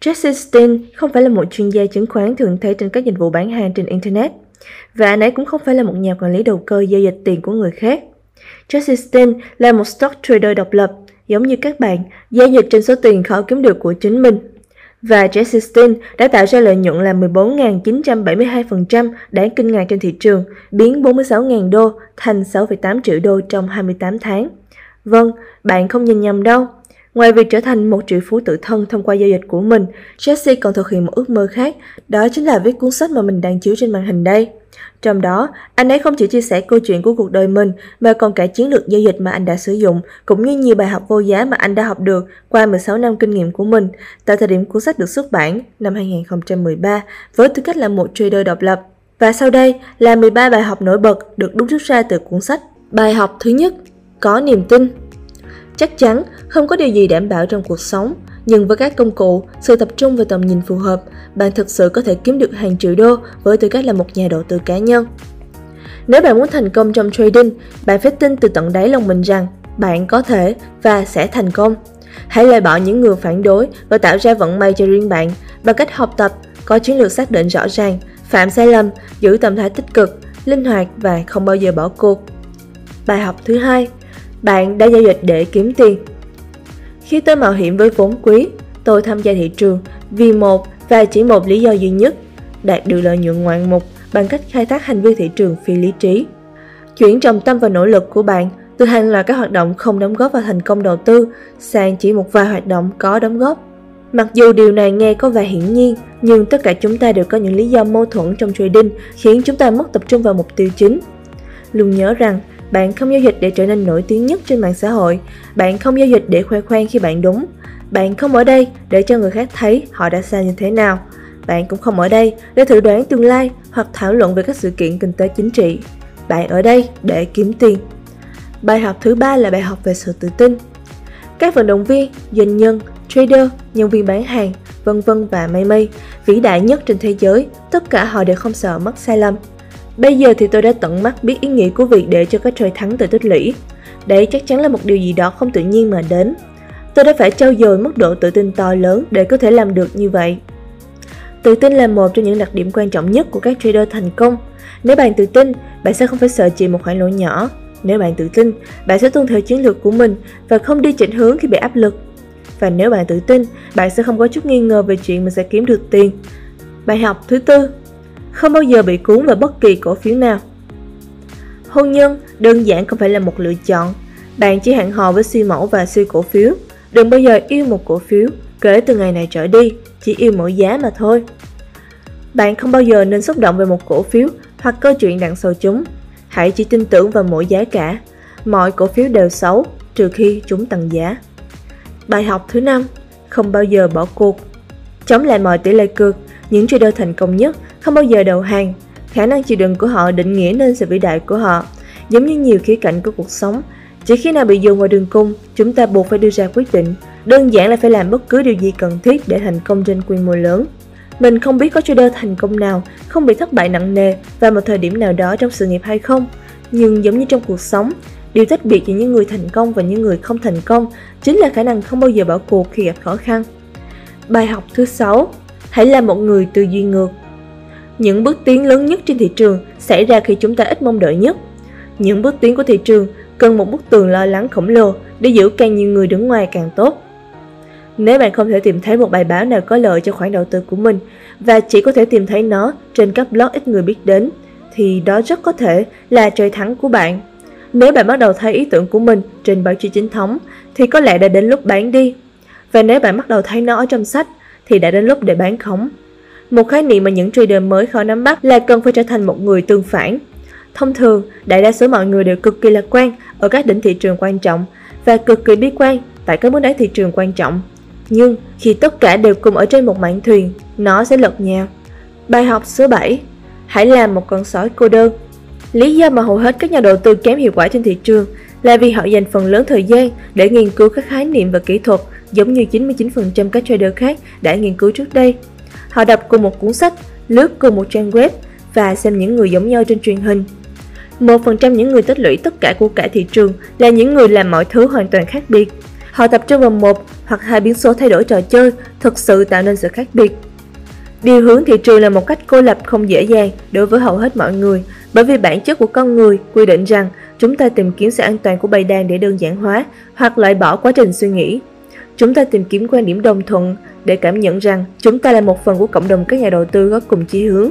Jesse Stein không phải là một chuyên gia chứng khoán thường thấy trên các dịch vụ bán hàng trên Internet, và anh ấy cũng không phải là một nhà quản lý đầu cơ giao dịch tiền của người khác. Jesse Stein là một stock trader độc lập, giống như các bạn, giao dịch trên số tiền khó kiếm được của chính mình. Và Jesse Stein đã tạo ra lợi nhuận là 14.972% đáng kinh ngạc trên thị trường, biến 46.000 đô thành 6,8 triệu đô trong 28 tháng. Vâng, bạn không nhìn nhầm đâu. Ngoài việc trở thành một triệu phú tự thân thông qua giao dịch của mình, Jesse còn thực hiện một ước mơ khác, đó chính là viết cuốn sách mà mình đang chiếu trên màn hình đây. Trong đó, anh ấy không chỉ chia sẻ câu chuyện của cuộc đời mình mà còn cả chiến lược giao dịch mà anh đã sử dụng, cũng như nhiều bài học vô giá mà anh đã học được qua 16 năm kinh nghiệm của mình tại thời điểm cuốn sách được xuất bản năm 2013 với tư cách là một trader độc lập. Và sau đây là 13 bài học nổi bật được đúc rút ra từ cuốn sách. Bài học thứ nhất, có niềm tin. Chắc chắn không có điều gì đảm bảo trong cuộc sống, nhưng với các công cụ, sự tập trung và tầm nhìn phù hợp, bạn thực sự có thể kiếm được hàng triệu đô với tư cách là một nhà đầu tư cá nhân. Nếu bạn muốn thành công trong trading, bạn phải tin từ tận đáy lòng mình rằng bạn có thể và sẽ thành công. Hãy loại bỏ những người phản đối và tạo ra vận may cho riêng bạn bằng cách học tập, có chiến lược xác định rõ ràng, phạm sai lầm, giữ tâm thái tích cực, linh hoạt và không bao giờ bỏ cuộc. Bài học thứ hai, bạn đã giao dịch để kiếm tiền. Khi tôi mạo hiểm với vốn quý, tôi tham gia thị trường vì một và chỉ một lý do duy nhất, đạt được lợi nhuận ngoạn mục bằng cách khai thác hành vi thị trường phi lý trí. Chuyển trọng tâm và nỗ lực của bạn từ hàng loạt các hoạt động không đóng góp vào thành công đầu tư sang chỉ một vài hoạt động có đóng góp. Mặc dù điều này nghe có vẻ hiển nhiên, nhưng tất cả chúng ta đều có những lý do mâu thuẫn trong trading khiến chúng ta mất tập trung vào mục tiêu chính. Luôn nhớ rằng, bạn không giao dịch để trở nên nổi tiếng nhất trên mạng xã hội, bạn không giao dịch để khoe khoang khi bạn đúng, bạn không ở đây để cho người khác thấy họ đã sai như thế nào. Bạn cũng không ở đây để thử đoán tương lai hoặc thảo luận về các sự kiện kinh tế chính trị. Bạn ở đây để kiếm tiền. Bài học thứ ba là bài học về sự tự tin. Các vận động viên, doanh nhân, trader, nhân viên bán hàng, vân vân và mây mây vĩ đại nhất trên thế giới, tất cả họ đều không sợ mắc sai lầm. Bây giờ thì tôi đã tận mắt biết ý nghĩa của việc để cho các trời thắng từ tích lũy. Đấy chắc chắn là một điều gì đó không tự nhiên mà đến. Tôi đã phải trau dồi mức độ tự tin to lớn để có thể làm được như vậy. Tự tin là một trong những đặc điểm quan trọng nhất của các trader thành công. Nếu bạn tự tin, bạn sẽ không phải sợ chịu một khoản lỗ nhỏ. Nếu bạn tự tin, bạn sẽ tuân theo chiến lược của mình và không đi chỉnh hướng khi bị áp lực. Và nếu bạn tự tin, bạn sẽ không có chút nghi ngờ về chuyện mình sẽ kiếm được tiền. Bài học thứ tư, không bao giờ bị cuốn vào bất kỳ cổ phiếu nào. Hôn nhân đơn giản không phải là một lựa chọn. Bạn chỉ hẹn hò với suy mẫu và suy cổ phiếu. Đừng bao giờ yêu một cổ phiếu, kể từ ngày này trở đi, chỉ yêu mỗi giá mà thôi. Bạn không bao giờ nên xúc động về một cổ phiếu hoặc câu chuyện đằng sau chúng. Hãy chỉ tin tưởng vào mỗi giá cả. Mọi cổ phiếu đều xấu, trừ khi chúng tăng giá. Bài học thứ năm, không bao giờ bỏ cuộc. Chống lại mọi tỷ lệ cược, những trader thành công nhất không bao giờ đầu hàng. Khả năng chịu đựng của họ định nghĩa nên sự vĩ đại của họ. Giống như nhiều khía cạnh của cuộc sống, chỉ khi nào bị dồn vào đường cung, chúng ta buộc phải đưa ra quyết định. Đơn giản là phải làm bất cứ điều gì cần thiết để thành công trên quy mô lớn. Mình không biết có trader thành công nào không bị thất bại nặng nề vào một thời điểm nào đó trong sự nghiệp hay không. Nhưng giống như trong cuộc sống, điều tách biệt giữa những người thành công và những người không thành công chính là khả năng không bao giờ bỏ cuộc khi gặp khó khăn. Bài học thứ 6 Hãy là một người tư duy ngược những bước tiến lớn nhất trên thị trường xảy ra khi chúng ta ít mong đợi nhất. Những bước tiến của thị trường cần một bức tường lo lắng khổng lồ để giữ càng nhiều người đứng ngoài càng tốt. Nếu bạn không thể tìm thấy một bài báo nào có lợi cho khoản đầu tư của mình và chỉ có thể tìm thấy nó trên các blog ít người biết đến, thì đó rất có thể là trời thắng của bạn. Nếu bạn bắt đầu thấy ý tưởng của mình trên báo chí chính thống, thì có lẽ đã đến lúc bán đi. Và nếu bạn bắt đầu thấy nó ở trong sách, thì đã đến lúc để bán khống. Một khái niệm mà những trader mới khó nắm bắt là cần phải trở thành một người tương phản. Thông thường, đại đa số mọi người đều cực kỳ lạc quan ở các đỉnh thị trường quan trọng và cực kỳ bi quan tại các mức đáy thị trường quan trọng. Nhưng khi tất cả đều cùng ở trên một mảng thuyền, nó sẽ lật nhào. Bài học số 7 Hãy làm một con sói cô đơn Lý do mà hầu hết các nhà đầu tư kém hiệu quả trên thị trường là vì họ dành phần lớn thời gian để nghiên cứu các khái niệm và kỹ thuật giống như 99% các trader khác đã nghiên cứu trước đây. Họ đọc cùng một cuốn sách, lướt cùng một trang web và xem những người giống nhau trên truyền hình. Một phần trăm những người tích lũy tất cả của cả thị trường là những người làm mọi thứ hoàn toàn khác biệt. Họ tập trung vào một hoặc hai biến số thay đổi trò chơi thực sự tạo nên sự khác biệt. Điều hướng thị trường là một cách cô lập không dễ dàng đối với hầu hết mọi người, bởi vì bản chất của con người quy định rằng chúng ta tìm kiếm sự an toàn của bầy đàn để đơn giản hóa hoặc loại bỏ quá trình suy nghĩ. Chúng ta tìm kiếm quan điểm đồng thuận để cảm nhận rằng chúng ta là một phần của cộng đồng các nhà đầu tư có cùng chí hướng.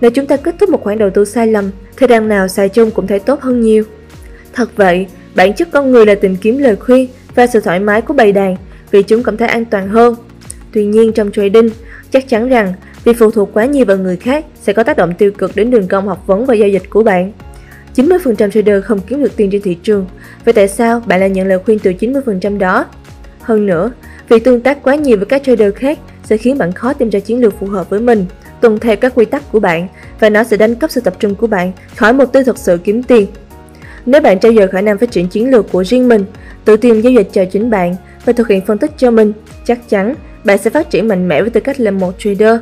Nếu chúng ta kết thúc một khoản đầu tư sai lầm, thì đằng nào xài chung cũng thấy tốt hơn nhiều. Thật vậy, bản chất con người là tìm kiếm lời khuyên và sự thoải mái của bầy đàn vì chúng cảm thấy an toàn hơn. Tuy nhiên trong trading, chắc chắn rằng vì phụ thuộc quá nhiều vào người khác sẽ có tác động tiêu cực đến đường cong học vấn và giao dịch của bạn. 90% trader không kiếm được tiền trên thị trường, vậy tại sao bạn lại nhận lời khuyên từ 90% đó? Hơn nữa, việc tương tác quá nhiều với các trader khác sẽ khiến bạn khó tìm ra chiến lược phù hợp với mình, tuân theo các quy tắc của bạn và nó sẽ đánh cắp sự tập trung của bạn khỏi mục tiêu thực sự kiếm tiền. Nếu bạn trao dồi khả năng phát triển chiến lược của riêng mình, tự tìm giao dịch cho chính bạn và thực hiện phân tích cho mình, chắc chắn bạn sẽ phát triển mạnh mẽ với tư cách là một trader.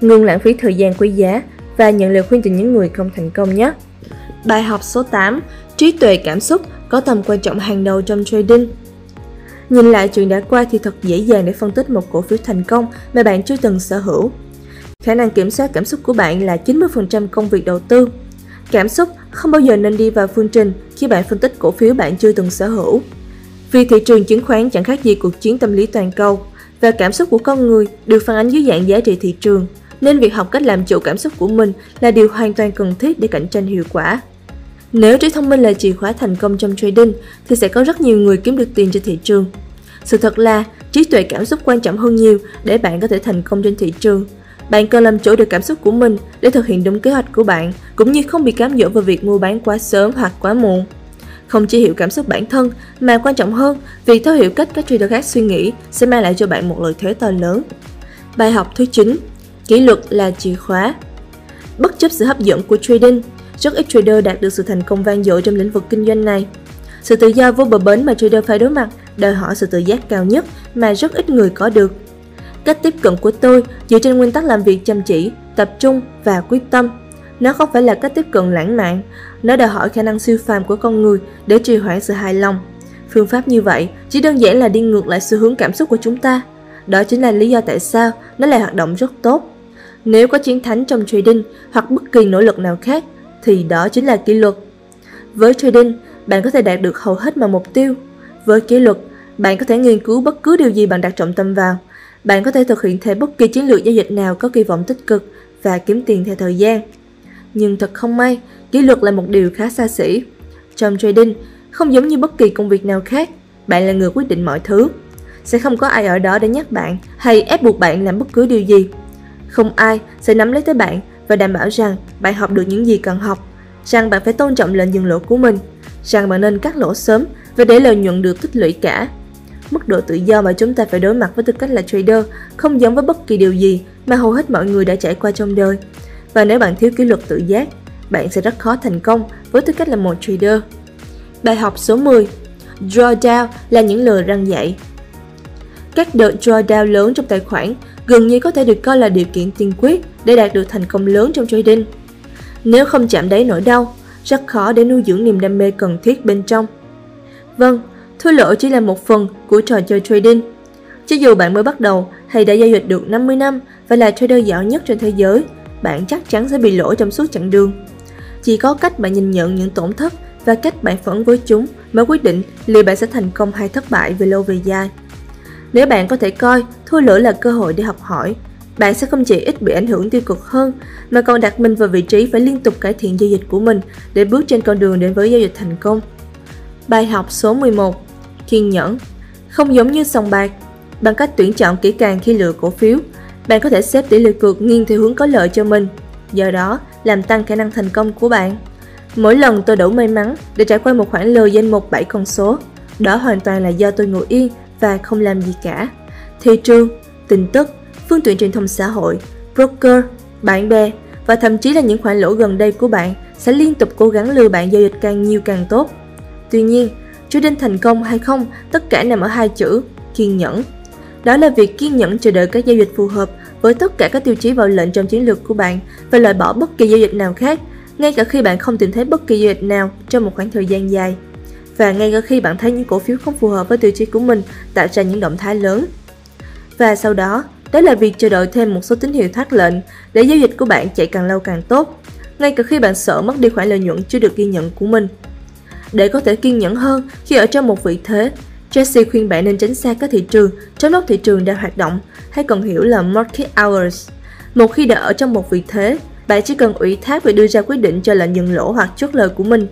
Ngừng lãng phí thời gian quý giá và nhận lời khuyên từ những người không thành công nhé. Bài học số 8 Trí tuệ cảm xúc có tầm quan trọng hàng đầu trong trading Nhìn lại chuyện đã qua thì thật dễ dàng để phân tích một cổ phiếu thành công mà bạn chưa từng sở hữu. Khả năng kiểm soát cảm xúc của bạn là 90% công việc đầu tư. Cảm xúc không bao giờ nên đi vào phương trình khi bạn phân tích cổ phiếu bạn chưa từng sở hữu. Vì thị trường chứng khoán chẳng khác gì cuộc chiến tâm lý toàn cầu và cảm xúc của con người được phản ánh dưới dạng giá trị thị trường, nên việc học cách làm chủ cảm xúc của mình là điều hoàn toàn cần thiết để cạnh tranh hiệu quả. Nếu trí thông minh là chìa khóa thành công trong trading thì sẽ có rất nhiều người kiếm được tiền trên thị trường. Sự thật là trí tuệ cảm xúc quan trọng hơn nhiều để bạn có thể thành công trên thị trường. Bạn cần làm chủ được cảm xúc của mình để thực hiện đúng kế hoạch của bạn, cũng như không bị cám dỗ vào việc mua bán quá sớm hoặc quá muộn. Không chỉ hiểu cảm xúc bản thân, mà quan trọng hơn, việc thấu hiểu cách các trader khác suy nghĩ sẽ mang lại cho bạn một lợi thế to lớn. Bài học thứ 9 Kỷ luật là chìa khóa Bất chấp sự hấp dẫn của trading, rất ít trader đạt được sự thành công vang dội trong lĩnh vực kinh doanh này. Sự tự do vô bờ bến mà trader phải đối mặt đòi hỏi sự tự giác cao nhất mà rất ít người có được. Cách tiếp cận của tôi dựa trên nguyên tắc làm việc chăm chỉ, tập trung và quyết tâm. Nó không phải là cách tiếp cận lãng mạn, nó đòi hỏi khả năng siêu phàm của con người để trì hoãn sự hài lòng. Phương pháp như vậy chỉ đơn giản là đi ngược lại xu hướng cảm xúc của chúng ta. Đó chính là lý do tại sao nó lại hoạt động rất tốt. Nếu có chiến thắng trong trading hoặc bất kỳ nỗ lực nào khác, thì đó chính là kỷ luật. Với trading, bạn có thể đạt được hầu hết mọi mục tiêu. Với kỷ luật, bạn có thể nghiên cứu bất cứ điều gì bạn đặt trọng tâm vào. Bạn có thể thực hiện theo bất kỳ chiến lược giao dịch nào có kỳ vọng tích cực và kiếm tiền theo thời gian. Nhưng thật không may, kỷ luật là một điều khá xa xỉ. Trong trading, không giống như bất kỳ công việc nào khác, bạn là người quyết định mọi thứ. Sẽ không có ai ở đó để nhắc bạn hay ép buộc bạn làm bất cứ điều gì. Không ai sẽ nắm lấy tới bạn và đảm bảo rằng bạn học được những gì cần học, rằng bạn phải tôn trọng lệnh dừng lỗ của mình, rằng bạn nên cắt lỗ sớm và để lợi nhuận được tích lũy cả. Mức độ tự do mà chúng ta phải đối mặt với tư cách là trader không giống với bất kỳ điều gì mà hầu hết mọi người đã trải qua trong đời. Và nếu bạn thiếu kỷ luật tự giác, bạn sẽ rất khó thành công với tư cách là một trader. Bài học số 10 Drawdown là những lời răng dạy các đợt drawdown lớn trong tài khoản gần như có thể được coi là điều kiện tiên quyết để đạt được thành công lớn trong trading. Nếu không chạm đáy nỗi đau, rất khó để nuôi dưỡng niềm đam mê cần thiết bên trong. Vâng, thua lỗ chỉ là một phần của trò chơi trading. Cho dù bạn mới bắt đầu hay đã giao dịch được 50 năm và là trader giỏi nhất trên thế giới, bạn chắc chắn sẽ bị lỗ trong suốt chặng đường. Chỉ có cách bạn nhìn nhận những tổn thất và cách bạn phản với chúng mới quyết định liệu bạn sẽ thành công hay thất bại về lâu về dài. Nếu bạn có thể coi thua lỗ là cơ hội để học hỏi, bạn sẽ không chỉ ít bị ảnh hưởng tiêu cực hơn, mà còn đặt mình vào vị trí phải liên tục cải thiện giao dịch của mình để bước trên con đường đến với giao dịch thành công. Bài học số 11 Kiên nhẫn Không giống như sòng bạc, bằng cách tuyển chọn kỹ càng khi lựa cổ phiếu, bạn có thể xếp tỷ lệ cược nghiêng theo hướng có lợi cho mình, do đó làm tăng khả năng thành công của bạn. Mỗi lần tôi đủ may mắn để trải qua một khoản lời danh mục 7 con số, đó hoàn toàn là do tôi ngồi yên và không làm gì cả. Thị trường, tin tức, phương tiện truyền thông xã hội, broker, bạn bè và thậm chí là những khoản lỗ gần đây của bạn sẽ liên tục cố gắng lừa bạn giao dịch càng nhiều càng tốt. Tuy nhiên, cho đến thành công hay không, tất cả nằm ở hai chữ kiên nhẫn. Đó là việc kiên nhẫn chờ đợi các giao dịch phù hợp với tất cả các tiêu chí vào lệnh trong chiến lược của bạn và loại bỏ bất kỳ giao dịch nào khác, ngay cả khi bạn không tìm thấy bất kỳ giao dịch nào trong một khoảng thời gian dài và ngay cả khi bạn thấy những cổ phiếu không phù hợp với tiêu chí của mình tạo ra những động thái lớn. Và sau đó, đó là việc chờ đợi thêm một số tín hiệu thoát lệnh để giao dịch của bạn chạy càng lâu càng tốt, ngay cả khi bạn sợ mất đi khoản lợi nhuận chưa được ghi nhận của mình. Để có thể kiên nhẫn hơn khi ở trong một vị thế, Jesse khuyên bạn nên tránh xa các thị trường trong lúc thị trường đang hoạt động, hay còn hiểu là market hours. Một khi đã ở trong một vị thế, bạn chỉ cần ủy thác và đưa ra quyết định cho lệnh dừng lỗ hoặc chốt lời của mình.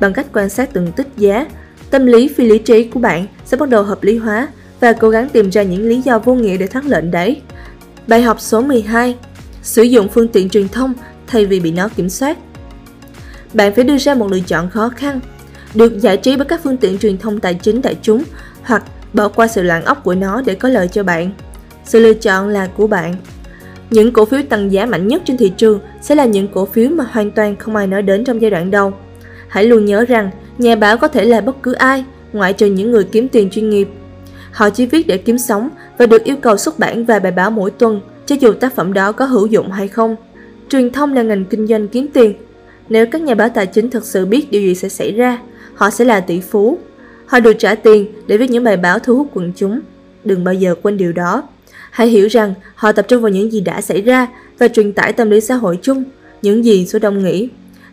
Bằng cách quan sát từng tích giá, tâm lý phi lý trí của bạn sẽ bắt đầu hợp lý hóa và cố gắng tìm ra những lý do vô nghĩa để thắng lệnh đấy. Bài học số 12 Sử dụng phương tiện truyền thông thay vì bị nó kiểm soát Bạn phải đưa ra một lựa chọn khó khăn được giải trí bởi các phương tiện truyền thông tài chính đại chúng hoặc bỏ qua sự loạn ốc của nó để có lợi cho bạn. Sự lựa chọn là của bạn. Những cổ phiếu tăng giá mạnh nhất trên thị trường sẽ là những cổ phiếu mà hoàn toàn không ai nói đến trong giai đoạn đầu. Hãy luôn nhớ rằng, nhà báo có thể là bất cứ ai, ngoại trừ những người kiếm tiền chuyên nghiệp. Họ chỉ viết để kiếm sống và được yêu cầu xuất bản vài bài báo mỗi tuần, cho dù tác phẩm đó có hữu dụng hay không. Truyền thông là ngành kinh doanh kiếm tiền. Nếu các nhà báo tài chính thực sự biết điều gì sẽ xảy ra, họ sẽ là tỷ phú. Họ được trả tiền để viết những bài báo thu hút quần chúng. Đừng bao giờ quên điều đó. Hãy hiểu rằng họ tập trung vào những gì đã xảy ra và truyền tải tâm lý xã hội chung, những gì số đông nghĩ.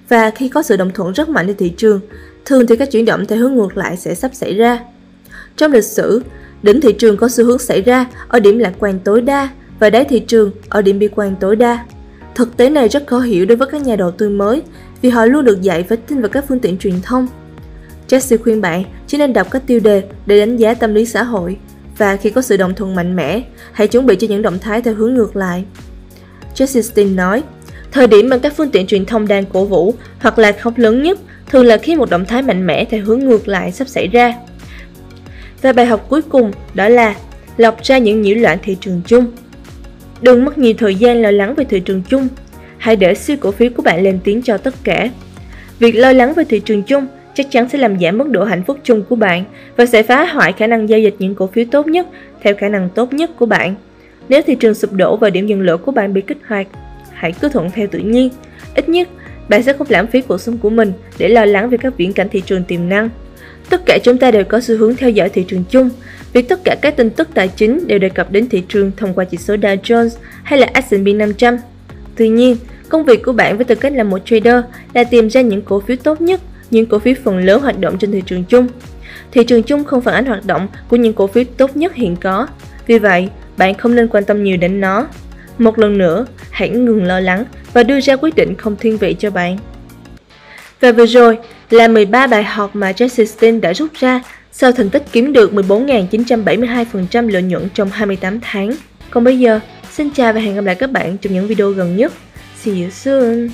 Và khi có sự đồng thuận rất mạnh trên thị trường, thường thì các chuyển động theo hướng ngược lại sẽ sắp xảy ra. Trong lịch sử, đỉnh thị trường có xu hướng xảy ra ở điểm lạc quan tối đa và đáy thị trường ở điểm bi quan tối đa. Thực tế này rất khó hiểu đối với các nhà đầu tư mới vì họ luôn được dạy phải tin vào các phương tiện truyền thông Jesse khuyên bạn chỉ nên đọc các tiêu đề để đánh giá tâm lý xã hội và khi có sự đồng thuận mạnh mẽ, hãy chuẩn bị cho những động thái theo hướng ngược lại. Jesse Stein nói, thời điểm mà các phương tiện truyền thông đang cổ vũ hoặc là khóc lớn nhất thường là khi một động thái mạnh mẽ theo hướng ngược lại sắp xảy ra. Và bài học cuối cùng đó là lọc ra những nhiễu loạn thị trường chung. Đừng mất nhiều thời gian lo lắng về thị trường chung, hãy để siêu cổ phiếu của bạn lên tiếng cho tất cả. Việc lo lắng về thị trường chung chắc chắn sẽ làm giảm mức độ hạnh phúc chung của bạn và sẽ phá hoại khả năng giao dịch những cổ phiếu tốt nhất theo khả năng tốt nhất của bạn. Nếu thị trường sụp đổ và điểm dừng lỗ của bạn bị kích hoạt, hãy cứ thuận theo tự nhiên. Ít nhất, bạn sẽ không lãng phí cuộc sống của mình để lo lắng về các viễn cảnh thị trường tiềm năng. Tất cả chúng ta đều có xu hướng theo dõi thị trường chung, vì tất cả các tin tức tài chính đều đề cập đến thị trường thông qua chỉ số Dow Jones hay là S&P 500. Tuy nhiên, công việc của bạn với tư cách là một trader là tìm ra những cổ phiếu tốt nhất những cổ phiếu phần lớn hoạt động trên thị trường chung. Thị trường chung không phản ánh hoạt động của những cổ phiếu tốt nhất hiện có, vì vậy bạn không nên quan tâm nhiều đến nó. Một lần nữa, hãy ngừng lo lắng và đưa ra quyết định không thiên vị cho bạn. Và vừa rồi là 13 bài học mà Jesse Stein đã rút ra sau thành tích kiếm được 14.972% lợi nhuận trong 28 tháng. Còn bây giờ, xin chào và hẹn gặp lại các bạn trong những video gần nhất. See you soon!